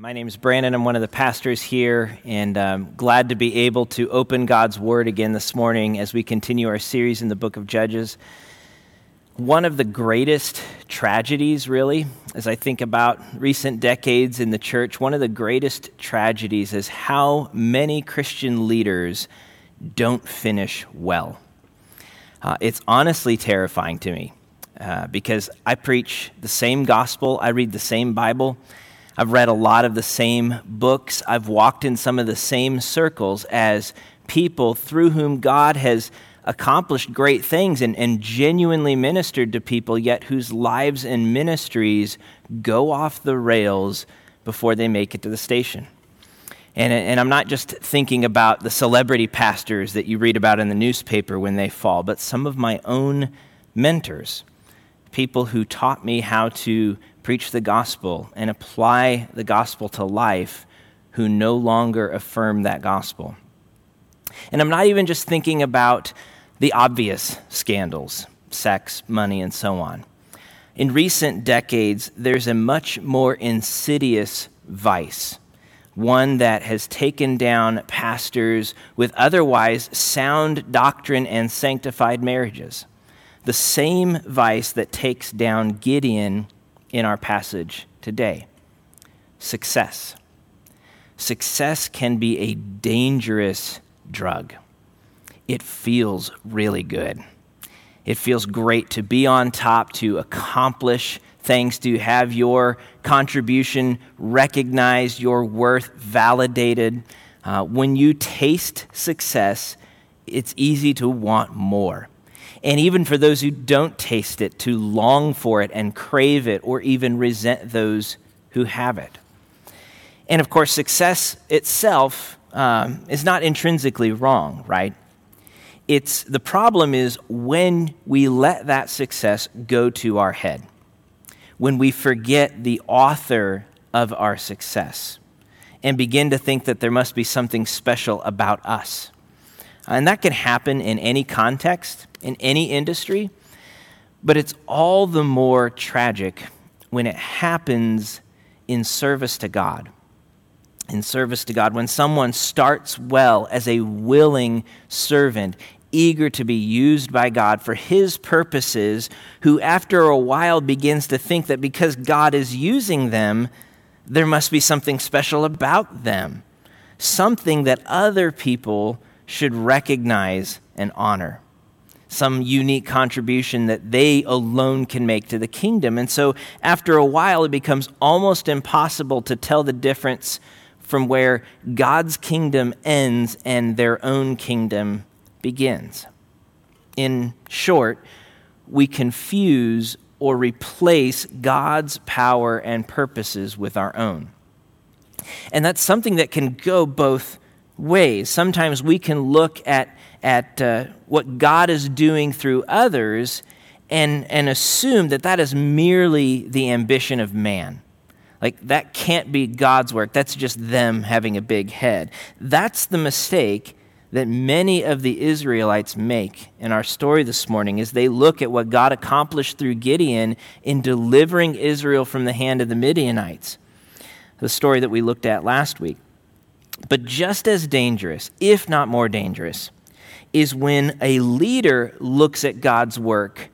My name is Brandon. I'm one of the pastors here, and I'm glad to be able to open God's Word again this morning as we continue our series in the book of Judges. One of the greatest tragedies, really, as I think about recent decades in the church, one of the greatest tragedies is how many Christian leaders don't finish well. Uh, it's honestly terrifying to me uh, because I preach the same gospel, I read the same Bible. I've read a lot of the same books. I've walked in some of the same circles as people through whom God has accomplished great things and, and genuinely ministered to people, yet whose lives and ministries go off the rails before they make it to the station. And, and I'm not just thinking about the celebrity pastors that you read about in the newspaper when they fall, but some of my own mentors, people who taught me how to preach the gospel and apply the gospel to life who no longer affirm that gospel. And I'm not even just thinking about the obvious scandals, sex, money, and so on. In recent decades, there's a much more insidious vice, one that has taken down pastors with otherwise sound doctrine and sanctified marriages. The same vice that takes down Gideon in our passage today success. Success can be a dangerous drug. It feels really good. It feels great to be on top, to accomplish things, to have your contribution recognized, your worth validated. Uh, when you taste success, it's easy to want more and even for those who don't taste it, to long for it and crave it, or even resent those who have it. And of course, success itself um, is not intrinsically wrong, right? It's the problem is when we let that success go to our head, when we forget the author of our success and begin to think that there must be something special about us. Uh, and that can happen in any context, in any industry, but it's all the more tragic when it happens in service to God. In service to God, when someone starts well as a willing servant, eager to be used by God for His purposes, who after a while begins to think that because God is using them, there must be something special about them, something that other people should recognize and honor. Some unique contribution that they alone can make to the kingdom. And so, after a while, it becomes almost impossible to tell the difference from where God's kingdom ends and their own kingdom begins. In short, we confuse or replace God's power and purposes with our own. And that's something that can go both ways. Sometimes we can look at, at uh, what God is doing through others and, and assume that that is merely the ambition of man. Like, that can't be God's work. That's just them having a big head. That's the mistake that many of the Israelites make in our story this morning as they look at what God accomplished through Gideon in delivering Israel from the hand of the Midianites. The story that we looked at last week. But just as dangerous, if not more dangerous, is when a leader looks at God's work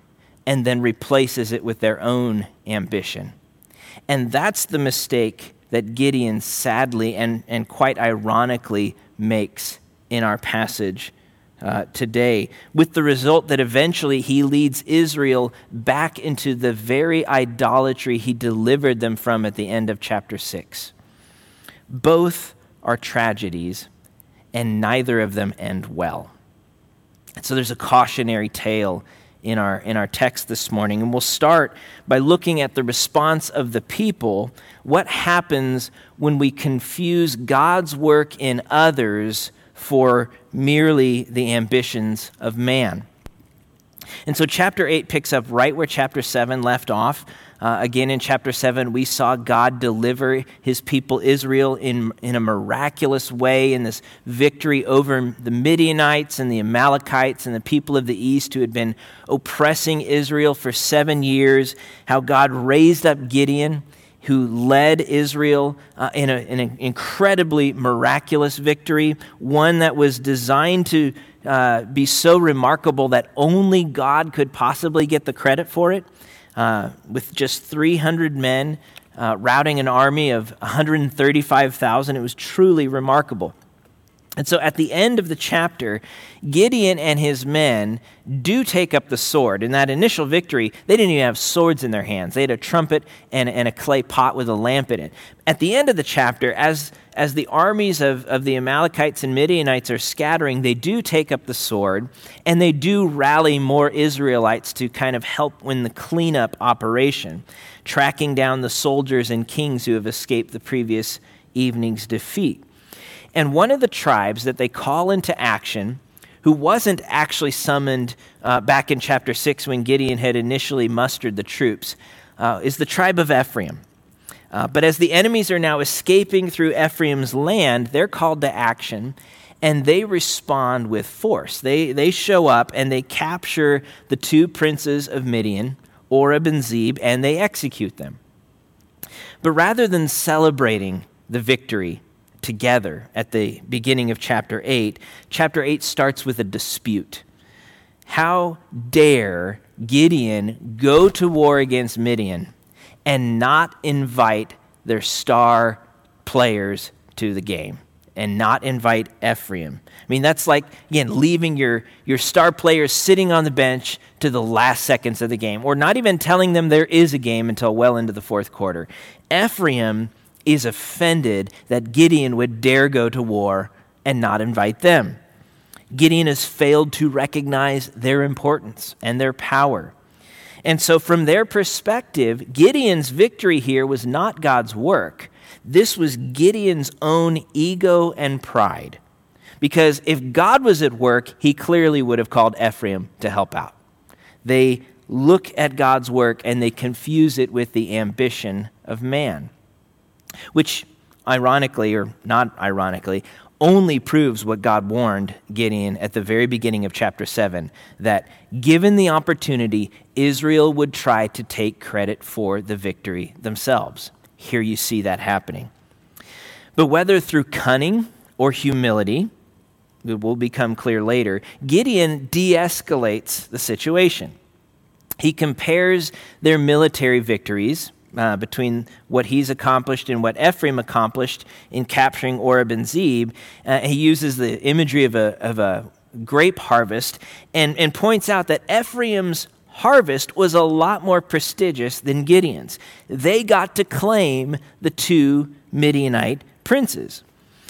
and then replaces it with their own ambition. And that's the mistake that Gideon sadly and, and quite ironically makes in our passage uh, today, with the result that eventually he leads Israel back into the very idolatry he delivered them from at the end of chapter 6. Both are tragedies, and neither of them end well. So there's a cautionary tale in our, in our text this morning. And we'll start by looking at the response of the people. What happens when we confuse God's work in others for merely the ambitions of man? And so, chapter 8 picks up right where chapter 7 left off. Uh, again, in chapter 7, we saw God deliver his people Israel in, in a miraculous way in this victory over the Midianites and the Amalekites and the people of the east who had been oppressing Israel for seven years. How God raised up Gideon, who led Israel uh, in, a, in, an incredibly miraculous victory, one that was designed to uh, be so remarkable that only God could possibly get the credit for it. Uh, with just 300 men uh, routing an army of 135,000, it was truly remarkable. And so at the end of the chapter, Gideon and his men do take up the sword. In that initial victory, they didn't even have swords in their hands. They had a trumpet and, and a clay pot with a lamp in it. At the end of the chapter, as, as the armies of, of the Amalekites and Midianites are scattering, they do take up the sword and they do rally more Israelites to kind of help win the cleanup operation, tracking down the soldiers and kings who have escaped the previous evening's defeat. And one of the tribes that they call into action, who wasn't actually summoned uh, back in chapter 6 when Gideon had initially mustered the troops, uh, is the tribe of Ephraim. Uh, but as the enemies are now escaping through Ephraim's land, they're called to action and they respond with force. They, they show up and they capture the two princes of Midian, Oreb and Zeb, and they execute them. But rather than celebrating the victory, together at the beginning of chapter 8, chapter 8 starts with a dispute. How dare Gideon go to war against Midian and not invite their star players to the game? and not invite Ephraim. I mean, that's like, again, leaving your, your star players sitting on the bench to the last seconds of the game, or not even telling them there is a game until well into the fourth quarter. Ephraim is offended that Gideon would dare go to war and not invite them. Gideon has failed to recognize their importance and their power. And so, from their perspective, Gideon's victory here was not God's work. This was Gideon's own ego and pride. Because if God was at work, he clearly would have called Ephraim to help out. They look at God's work and they confuse it with the ambition of man which, ironically or not ironically, only proves what God warned Gideon at the very beginning of chapter 7 that given the opportunity, Israel would try to take credit for the victory themselves. Here you see that happening. But whether through cunning or humility, it will become clear later, Gideon de escalates the situation. He compares their military victories uh, between what he's accomplished and what Ephraim accomplished in capturing Oreb and Zeb. Uh, he uses the imagery of a, of a grape harvest and, and points out that Ephraim's harvest was a lot more prestigious than Gideon's. They got to claim the two Midianite princes.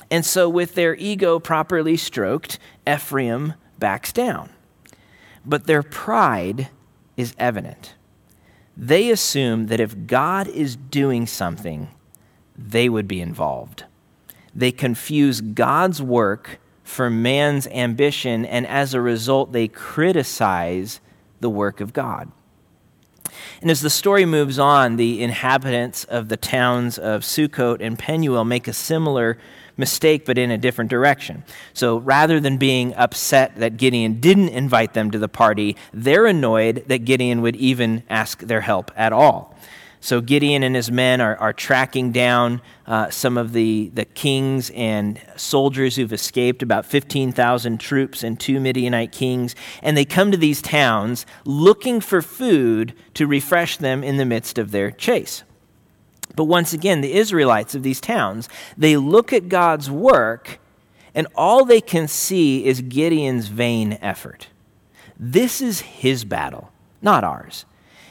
And so, with their ego properly stroked, Ephraim backs down. But their pride is evident they assume that if God is doing something, they would be involved. They confuse God's work for man's ambition, and as a result, they criticize the work of God. And as the story moves on, the inhabitants of the towns of Sukkot and Penuel make a similar mistake, but in a different direction. So rather than being upset that Gideon didn't invite them to the party, they're annoyed that Gideon would even ask their help at all. So Gideon and his men are, are tracking down uh, some of the, the kings and soldiers who've escaped, about 15,000 troops and two Midianite kings. And they come to these towns looking for food to refresh them in the midst of their chase. But once again, the Israelites of these towns, they look at God's work and all they can see is Gideon's vain effort. This is his battle, not ours.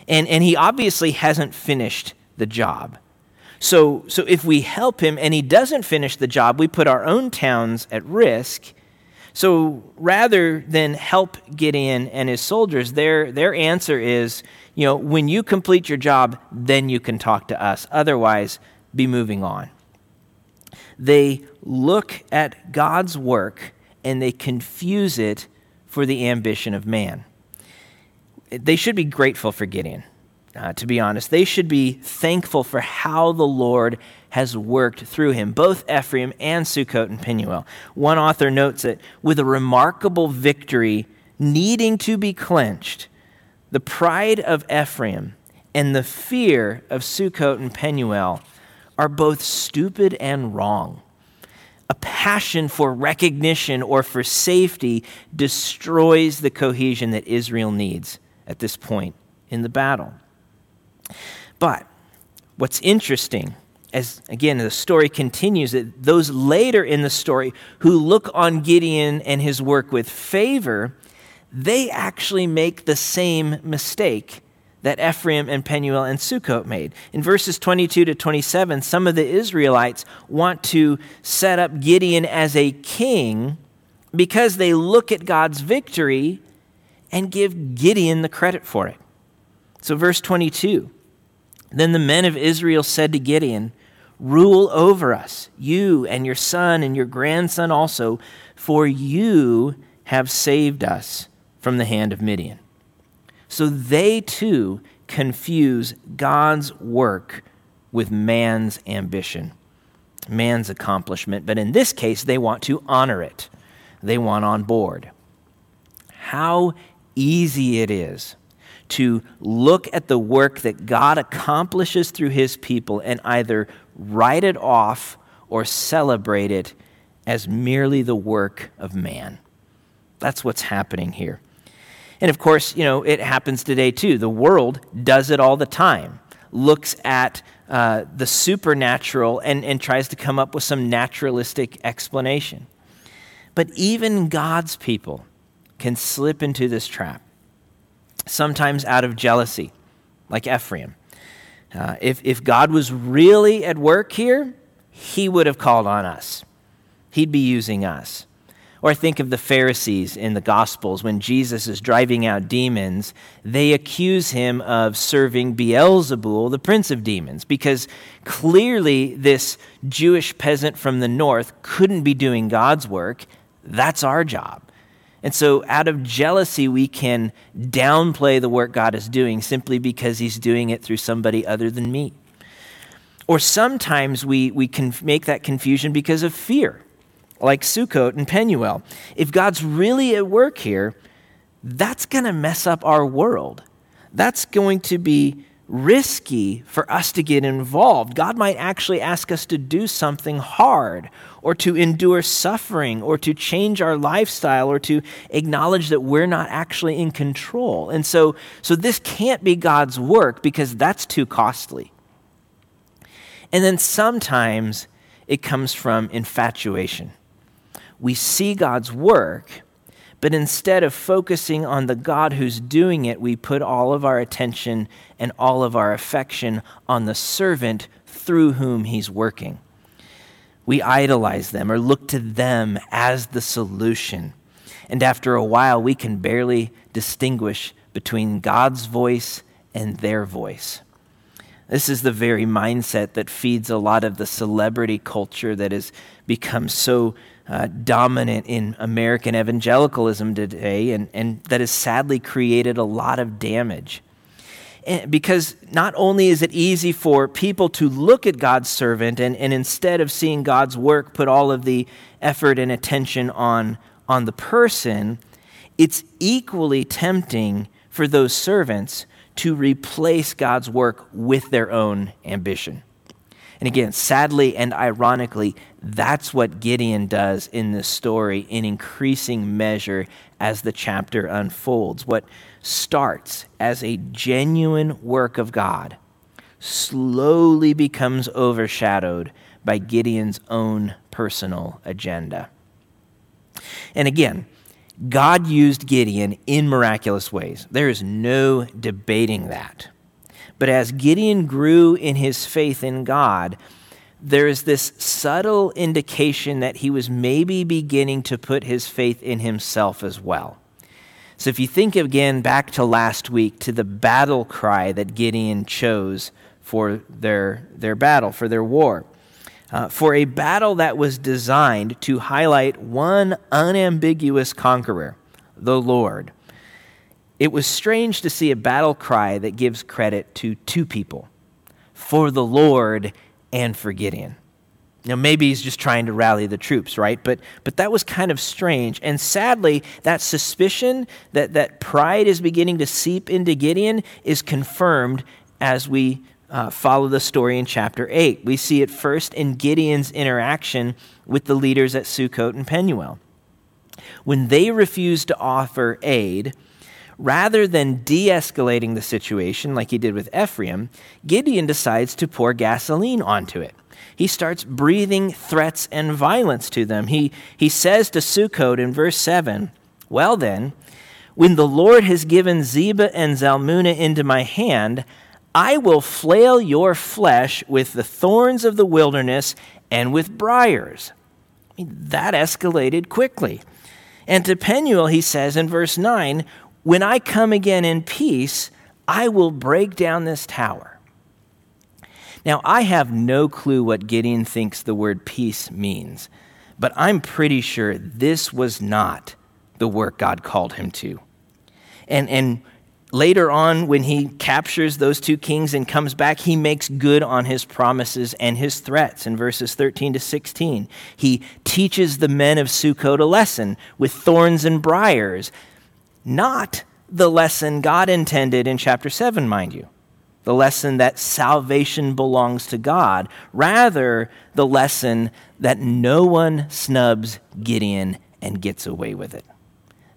And, and he obviously hasn't finished the job. So, so if we help him and he doesn't finish the job, we put our own towns at risk. So rather than help Gideon and his soldiers, their, their answer is you know, when you complete your job, then you can talk to us. Otherwise, be moving on. They look at God's work and they confuse it for the ambition of man. They should be grateful for Gideon, uh, to be honest. They should be thankful for how the Lord has worked through him, both Ephraim and Sukkot and Penuel. One author notes that with a remarkable victory needing to be clenched, the pride of Ephraim and the fear of Sukkot and Penuel are both stupid and wrong. A passion for recognition or for safety destroys the cohesion that Israel needs at this point in the battle. But what's interesting, as again the story continues, that those later in the story who look on Gideon and his work with favor, they actually make the same mistake that Ephraim and Penuel and Sukkot made. In verses 22 to 27, some of the Israelites want to set up Gideon as a king because they look at God's victory and give Gideon the credit for it. So, verse 22 Then the men of Israel said to Gideon, Rule over us, you and your son and your grandson also, for you have saved us from the hand of Midian. So they too confuse God's work with man's ambition, man's accomplishment. But in this case, they want to honor it, they want on board. How easy it is to look at the work that God accomplishes through his people and either write it off or celebrate it as merely the work of man. That's what's happening here. And of course, you know, it happens today too. The world does it all the time, looks at uh, the supernatural and, and tries to come up with some naturalistic explanation. But even God's people can slip into this trap, sometimes out of jealousy, like Ephraim. Uh, if, if God was really at work here, he would have called on us. He'd be using us. Or think of the Pharisees in the Gospels when Jesus is driving out demons. They accuse him of serving Beelzebul, the prince of demons, because clearly this Jewish peasant from the north couldn't be doing God's work. That's our job. And so, out of jealousy, we can downplay the work God is doing simply because he's doing it through somebody other than me. Or sometimes we, we can make that confusion because of fear like Sukkot and Penuel. If God's really at work here, that's going to mess up our world. That's going to be risky for us to get involved. God might actually ask us to do something hard or to endure suffering or to change our lifestyle or to acknowledge that we're not actually in control. And so so this can't be God's work because that's too costly. And then sometimes it comes from infatuation we see God's work, but instead of focusing on the God who's doing it, we put all of our attention and all of our affection on the servant through whom he's working. We idolize them or look to them as the solution. And after a while, we can barely distinguish between God's voice and their voice. This is the very mindset that feeds a lot of the celebrity culture that has become so uh, dominant in American evangelicalism today and, and that has sadly created a lot of damage. Because not only is it easy for people to look at God's servant and, and instead of seeing God's work, put all of the effort and attention on, on the person, it's equally tempting for those servants to replace God's work with their own ambition. And again, sadly and ironically, that's what Gideon does in this story in increasing measure as the chapter unfolds. What starts as a genuine work of God slowly becomes overshadowed by Gideon's own personal agenda. And again, God used Gideon in miraculous ways. There is no debating that. But as Gideon grew in his faith in God, there is this subtle indication that he was maybe beginning to put his faith in himself as well. So if you think again back to last week, to the battle cry that Gideon chose for their, their battle, for their war, uh, for a battle that was designed to highlight one unambiguous conqueror, the Lord. It was strange to see a battle cry that gives credit to two people for the Lord and for Gideon. Now, maybe he's just trying to rally the troops, right? But, but that was kind of strange. And sadly, that suspicion that, that pride is beginning to seep into Gideon is confirmed as we uh, follow the story in chapter 8. We see it first in Gideon's interaction with the leaders at Sukkot and Penuel. When they refused to offer aid, rather than de escalating the situation like he did with Ephraim, Gideon decides to pour gasoline onto it. He starts breathing threats and violence to them. He, he says to Sukkot in verse 7 Well, then, when the Lord has given Zebah and Zalmunna into my hand, I will flail your flesh with the thorns of the wilderness and with briars. I mean, that escalated quickly. And to Penuel, he says in verse 9, When I come again in peace, I will break down this tower. Now, I have no clue what Gideon thinks the word peace means, but I'm pretty sure this was not the work God called him to. And, and Later on, when he captures those two kings and comes back, he makes good on his promises and his threats in verses 13 to 16. He teaches the men of Sukkot a lesson with thorns and briars, not the lesson God intended in chapter 7, mind you. The lesson that salvation belongs to God, rather, the lesson that no one snubs Gideon and gets away with it.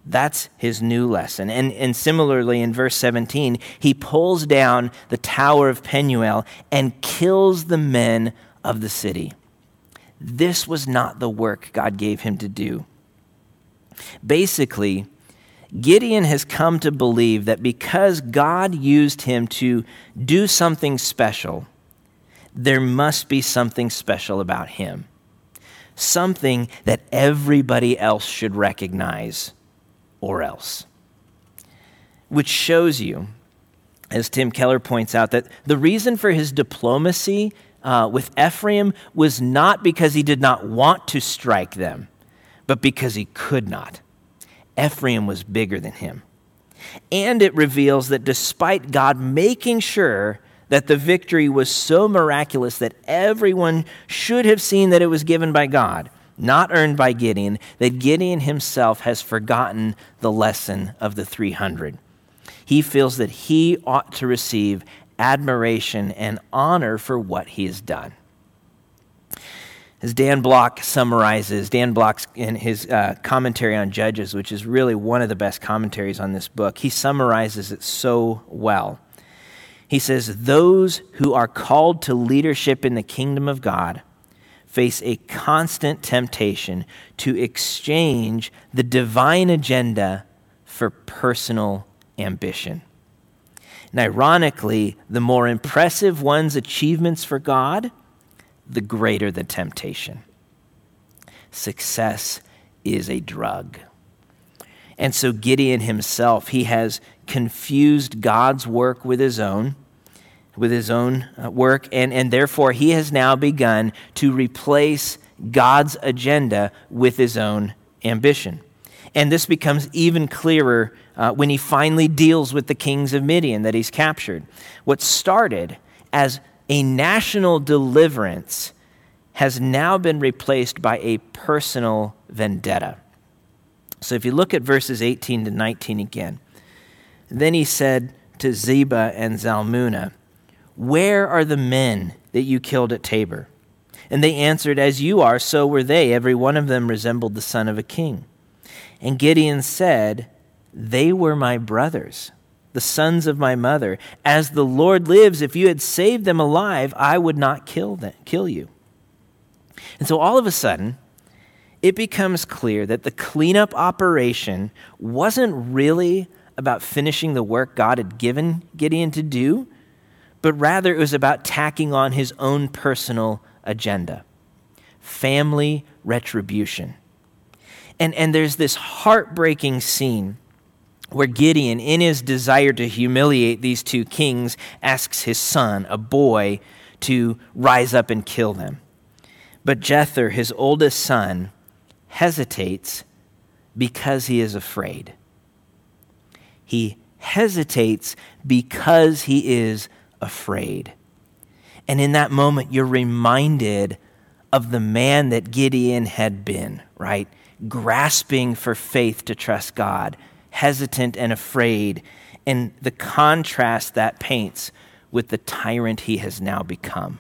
That's his new lesson. And, and similarly, in verse 17, he pulls down the tower of Penuel and kills the men of the city. This was not the work God gave him to do. Basically, Gideon has come to believe that because God used him to do something special, there must be something special about him. Something that everybody else should recognize or else. Which shows you, as Tim Keller points out, that the reason for his diplomacy uh, with Ephraim was not because he did not want to strike them, but because he could not. Ephraim was bigger than him. And it reveals that despite God making sure that the victory was so miraculous that everyone should have seen that it was given by God, not earned by Gideon, that Gideon himself has forgotten the lesson of the 300. He feels that he ought to receive admiration and honor for what he has done. As Dan Block summarizes, Dan Block's in his uh, commentary on Judges, which is really one of the best commentaries on this book, he summarizes it so well. He says, Those who are called to leadership in the kingdom of God face a constant temptation to exchange the divine agenda for personal ambition. And ironically, the more impressive one's achievements for God, the greater the temptation. Success is a drug. And so Gideon himself, he has confused God's work with his own with his own uh, work, and, and therefore he has now begun to replace God's agenda with his own ambition. And this becomes even clearer uh, when he finally deals with the kings of Midian that he's captured. What started as a national deliverance has now been replaced by a personal vendetta. So if you look at verses 18 to 19 again, then he said to Zebah and Zalmunna, where are the men that you killed at Tabor? And they answered, As you are, so were they. Every one of them resembled the son of a king. And Gideon said, They were my brothers, the sons of my mother. As the Lord lives, if you had saved them alive, I would not kill them, kill you. And so all of a sudden, it becomes clear that the cleanup operation wasn't really about finishing the work God had given Gideon to do but rather it was about tacking on his own personal agenda family retribution. And, and there's this heartbreaking scene where Gideon, in his desire to humiliate these two kings, asks his son, a boy, to rise up and kill them. But Jether, his oldest son, hesitates because he is afraid. He hesitates because he is afraid. And in that moment, you're reminded of the man that Gideon had been, right? Grasping for faith to trust God, hesitant and afraid, and the contrast that paints with the tyrant he has now become.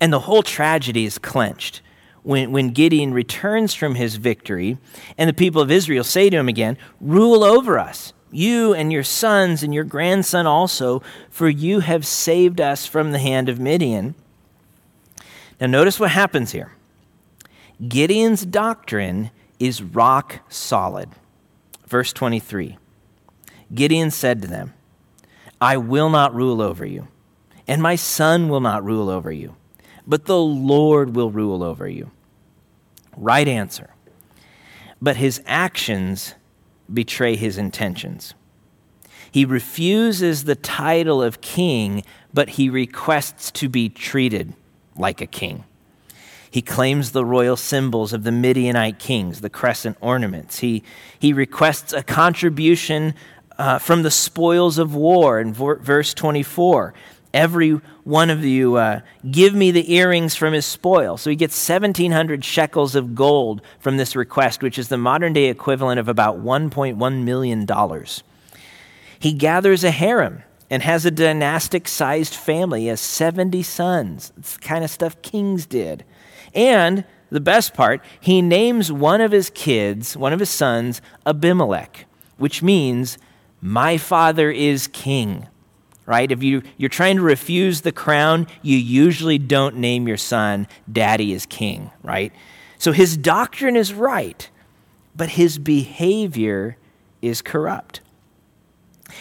And the whole tragedy is clenched when, when Gideon returns from his victory, and the people of Israel say to him again, Rule over us, you and your sons and your grandson also, for you have saved us from the hand of Midian. Now, notice what happens here Gideon's doctrine is rock solid. Verse 23 Gideon said to them, I will not rule over you, and my son will not rule over you, but the Lord will rule over you. Right answer. But his actions betray his intentions. He refuses the title of king, but he requests to be treated like a king. He claims the royal symbols of the Midianite kings, the crescent ornaments. He, he requests a contribution uh, from the spoils of war in verse 24. Every one of you, uh, give me the earrings from his spoil. So he gets 1,700 shekels of gold from this request, which is the modern day equivalent of about $1.1 million. He gathers a harem and has a dynastic sized family. He has 70 sons. It's the kind of stuff kings did. And the best part, he names one of his kids, one of his sons, Abimelech, which means, My father is king. Right? If you, you're trying to refuse the crown, you usually don't name your son, Daddy is king, right? So his doctrine is right, but his behavior is corrupt.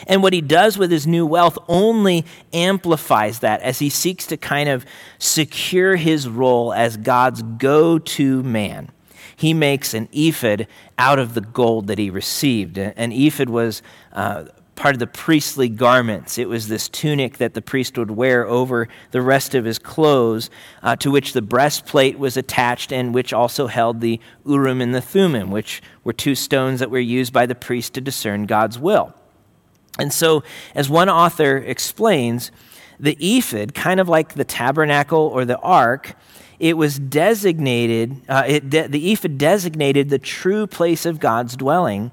And what he does with his new wealth only amplifies that as he seeks to kind of secure his role as God's go to man. He makes an ephod out of the gold that he received. An ephod was uh, part of the priestly garments. It was this tunic that the priest would wear over the rest of his clothes, uh, to which the breastplate was attached and which also held the Urim and the Thummim, which were two stones that were used by the priest to discern God's will. And so, as one author explains, the ephod, kind of like the tabernacle or the ark, it was designated, uh, it de- the ephod designated the true place of God's dwelling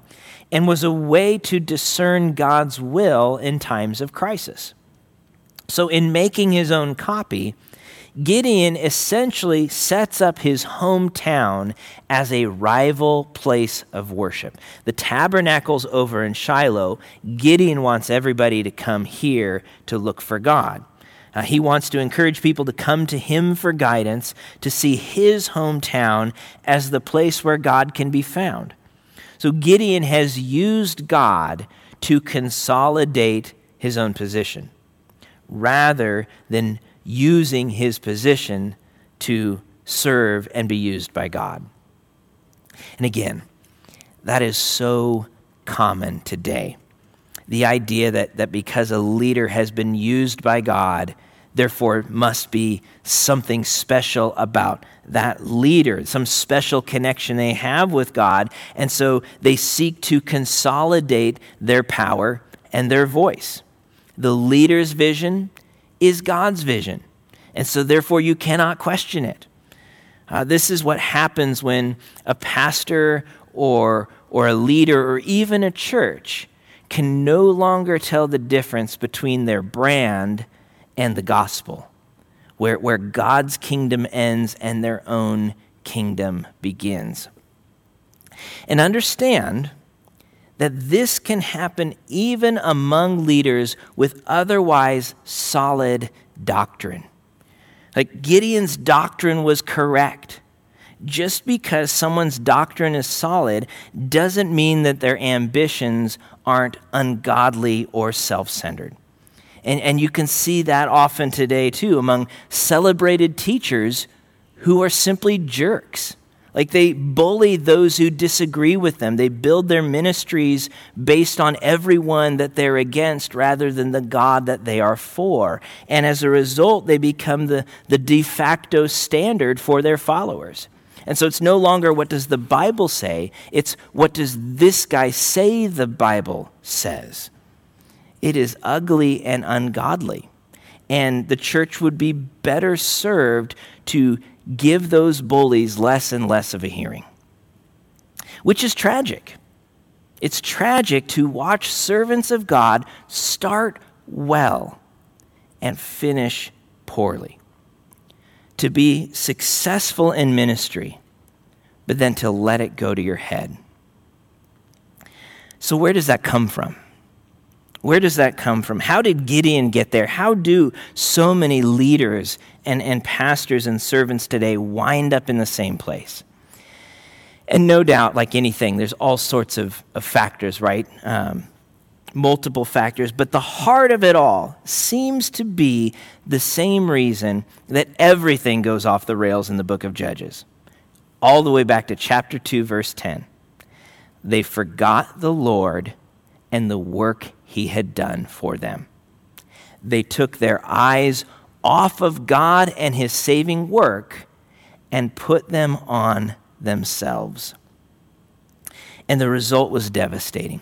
and was a way to discern God's will in times of crisis. So, in making his own copy, Gideon essentially sets up his hometown as a rival place of worship. The tabernacle's over in Shiloh. Gideon wants everybody to come here to look for God. Uh, he wants to encourage people to come to him for guidance, to see his hometown as the place where God can be found. So Gideon has used God to consolidate his own position rather than using his position to serve and be used by God. And again, that is so common today. The idea that, that because a leader has been used by God, therefore must be something special about that leader, some special connection they have with God. And so they seek to consolidate their power and their voice. The leader's vision is God's vision. And so, therefore, you cannot question it. Uh, this is what happens when a pastor or, or a leader or even a church can no longer tell the difference between their brand and the gospel, where, where God's kingdom ends and their own kingdom begins. And understand that this can happen even among leaders with otherwise solid doctrine. Like Gideon's doctrine was correct. Just because someone's doctrine is solid doesn't mean that their ambitions aren't ungodly or self centered. And, and you can see that often today, too, among celebrated teachers who are simply jerks. Like they bully those who disagree with them. They build their ministries based on everyone that they're against rather than the God that they are for. And as a result, they become the, the de facto standard for their followers. And so it's no longer what does the Bible say, it's what does this guy say the Bible says. It is ugly and ungodly. And the church would be better served to give those bullies less and less of a hearing, which is tragic. It's tragic to watch servants of God start well and finish poorly. To be successful in ministry, but then to let it go to your head. So, where does that come from? Where does that come from? How did Gideon get there? How do so many leaders and, and pastors and servants today wind up in the same place? And no doubt, like anything, there's all sorts of, of factors, right? Um, multiple factors, but the heart of it all seems to be the same reason that everything goes off the rails in the book of Judges, all the way back to chapter 2, verse 10. They forgot the Lord and the work he had done for them. They took their eyes off of God and his saving work and put them on themselves. And the result was devastating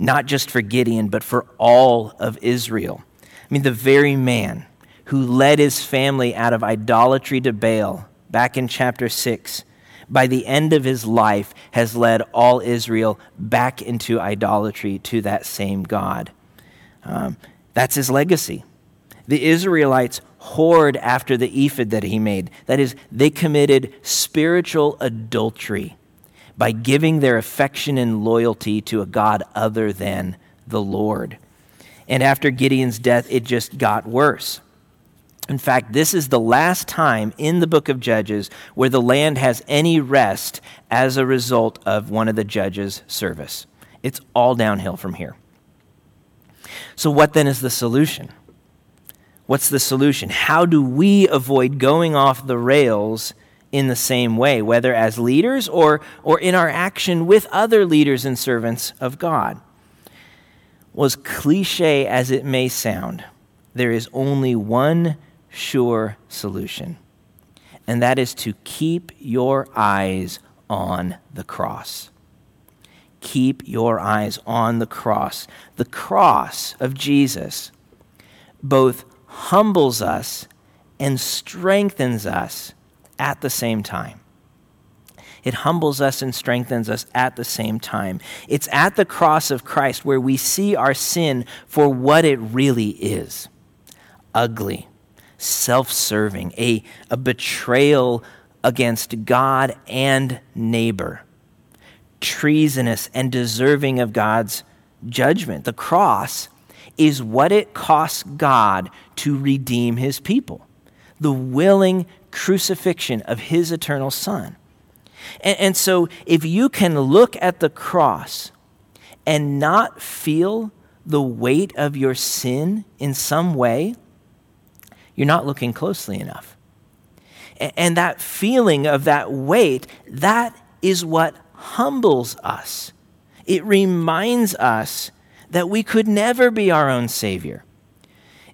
not just for Gideon, but for all of Israel. I mean, the very man who led his family out of idolatry to Baal back in chapter 6, by the end of his life, has led all Israel back into idolatry to that same God. Um, that's his legacy. The Israelites whored after the ephod that he made. That is, they committed spiritual adultery by giving their affection and loyalty to a God other than the Lord. And after Gideon's death, it just got worse. In fact, this is the last time in the book of Judges where the land has any rest as a result of one of the judges' service. It's all downhill from here. So, what then is the solution? What's the solution? How do we avoid going off the rails in the same way, whether as leaders or, or in our action with other leaders and servants of God. Was cliche as it may sound, there is only one sure solution, and that is to keep your eyes on the cross. Keep your eyes on the cross. The cross of Jesus both humbles us and strengthens us at the same time. It humbles us and strengthens us at the same time. It's at the cross of Christ where we see our sin for what it really is ugly, self serving, a, a betrayal against God and neighbor, treasonous and deserving of God's judgment. The cross is what it costs God to redeem his people. The willing crucifixion of his eternal Son. And, and so, if you can look at the cross and not feel the weight of your sin in some way, you're not looking closely enough. And, that feeling of that weight, that is what humbles us. It reminds us that we could never be our own Savior.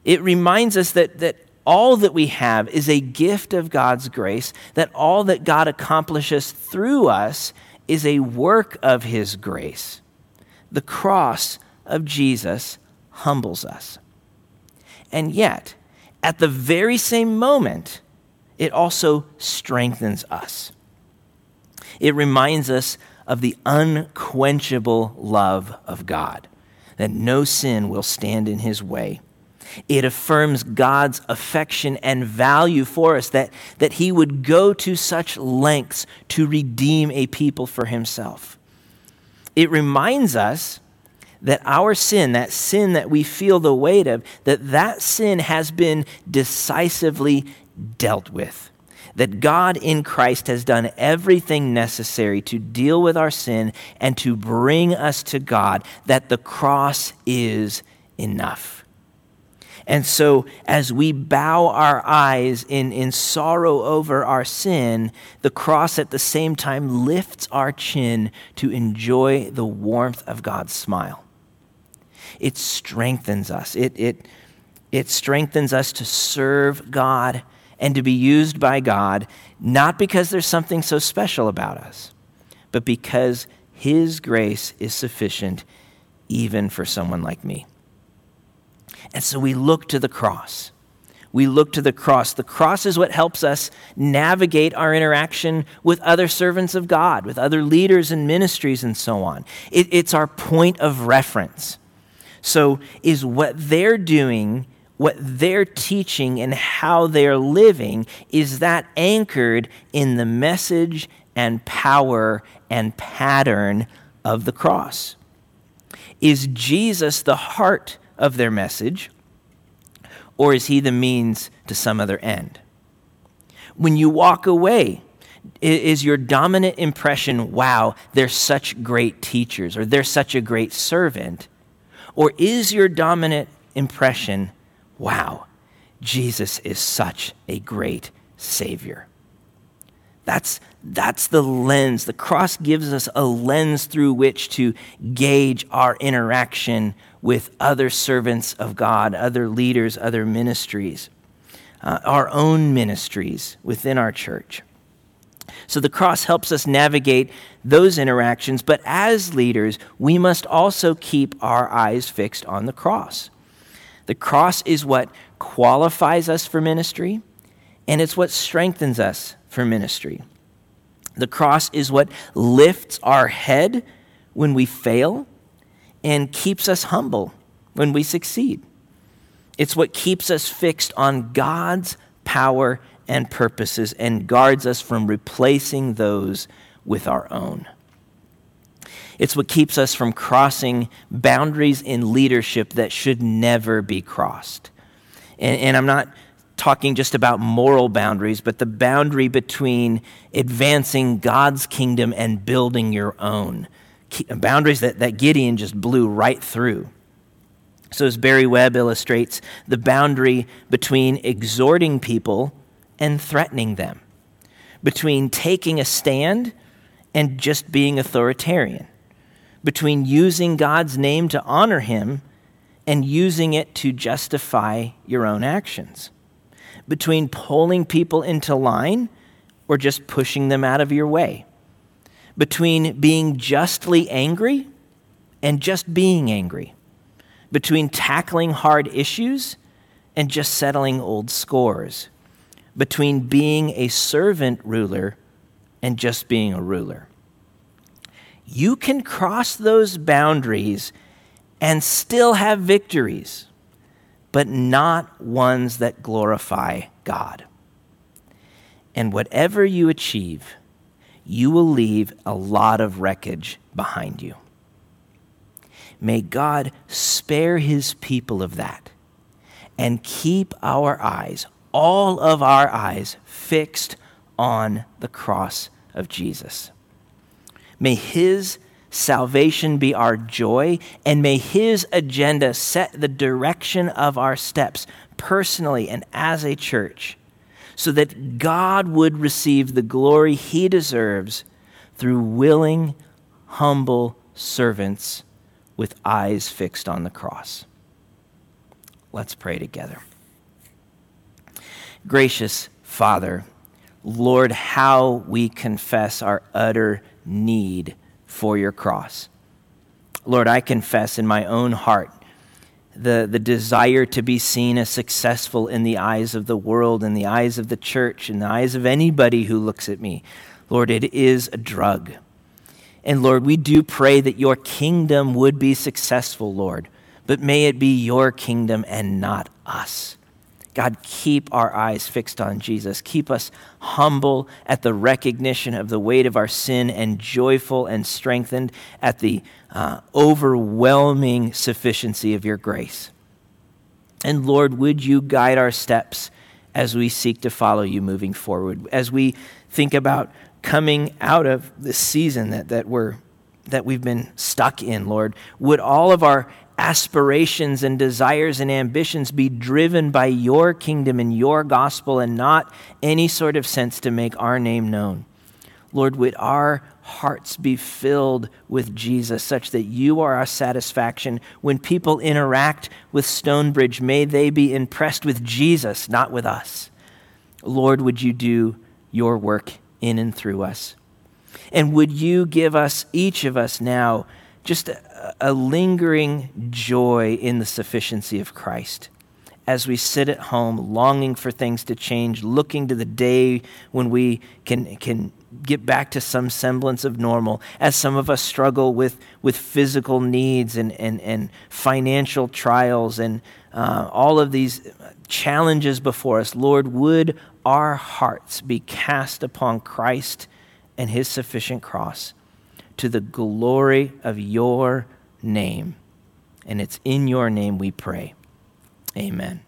It reminds us that, that all that we have is a gift of God's grace, that all that God accomplishes through us is a work of His grace. The cross of Jesus humbles us. And yet, at the very same moment, it also strengthens us. It reminds us of the unquenchable love of God, that no sin will stand in His way it affirms God's affection and value for us, that, that He would go to such lengths to redeem a people for Himself. It reminds us that our sin, that sin that we feel the weight of, that that sin has been decisively dealt with. That God in Christ has done everything necessary to deal with our sin and to bring us to God, that the cross is enough. And so, as we bow our eyes in, in sorrow over our sin, the cross at the same time lifts our chin to enjoy the warmth of God's smile. It strengthens us. It, it, it strengthens us to serve God and to be used by God, not because there's something so special about us, but because His grace is sufficient even for someone like me. And so we look to the cross. We look to the cross. The cross is what helps us navigate our interaction with other servants of God, with other leaders and ministries, and so on. It, it's our point of reference. So, is what they're doing what they're teaching and how they're living, is that anchored in the message and power and pattern of the cross? Is Jesus the heart of their message, or is he the means to some other end? When you walk away, is your dominant impression, wow, they're such great teachers, or they're such a great servant? Or is your dominant impression, wow, Jesus is such a great Savior? That's, that's the lens. The cross gives us a lens through which to gauge our interaction with other servants of God, other leaders, other ministries, uh, our own ministries within our church. So the cross helps us navigate those interactions, but as leaders, we must also keep our eyes fixed on the cross. The cross is what qualifies us for ministry, and it's what strengthens us for ministry. The cross is what lifts our head when we fail and keeps us humble when we succeed. It's what keeps us fixed on God's power and purposes and guards us from replacing those with our own. It's what keeps us from crossing boundaries in leadership that should never be crossed. And, and, I'm not talking just about moral boundaries, but the boundary between advancing God's kingdom and building your own. Boundaries that, that Gideon just blew right through. So, as Barry Webb illustrates, the boundary between exhorting people and threatening them, between taking a stand and just being authoritarian, between using God's name to honor Him and using it to justify your own actions, between pulling people into line or just pushing them out of your way, between being justly angry and just being angry, between tackling hard issues and just settling old scores between being a servant ruler and just being a ruler. You can cross those boundaries and still have victories, but not ones that glorify God. And whatever you achieve, you will leave a lot of wreckage behind you. May God spare his people of that and keep our eyes all of our eyes fixed on the cross of Jesus. May His salvation be our joy, and may His agenda set the direction of our steps personally and as a church, so that God would receive the glory He deserves through willing, humble servants with eyes fixed on the cross. Let's pray together. Gracious Father, Lord, how we confess our utter need for your cross. Lord, I confess in my own heart the, the desire to be seen as successful in the eyes of the world, in the eyes of the church, in the eyes of anybody who looks at me. Lord, it is a drug. And Lord, we do pray that your kingdom would be successful, Lord, but may it be your kingdom and not us. God, keep our eyes fixed on Jesus. Keep us humble at the recognition of the weight of our sin and joyful and strengthened at the uh, overwhelming sufficiency of your grace. And Lord, would you guide our steps as we seek to follow you moving forward, as we think about coming out of this season that, that, we're, that we've been stuck in, Lord? Would all of our aspirations and desires and ambitions be driven by your kingdom and your gospel and not any sort of sense to make our name known. Lord, would our hearts be filled with Jesus such that you are our satisfaction. When people interact with Stonebridge, may they be impressed with Jesus, not with us. Lord, would you do your work in and through us? And would you give us, each of us now, just a, a lingering joy in the sufficiency of Christ? As we sit at home, longing for things to change, looking to the day when we can, can get back to some semblance of normal, as some of us struggle with, with physical needs and, and, and financial trials and uh, all of these challenges before us, Lord, would our hearts be cast upon Christ and his sufficient cross to the glory of your name. And it's in your name we pray. Amen.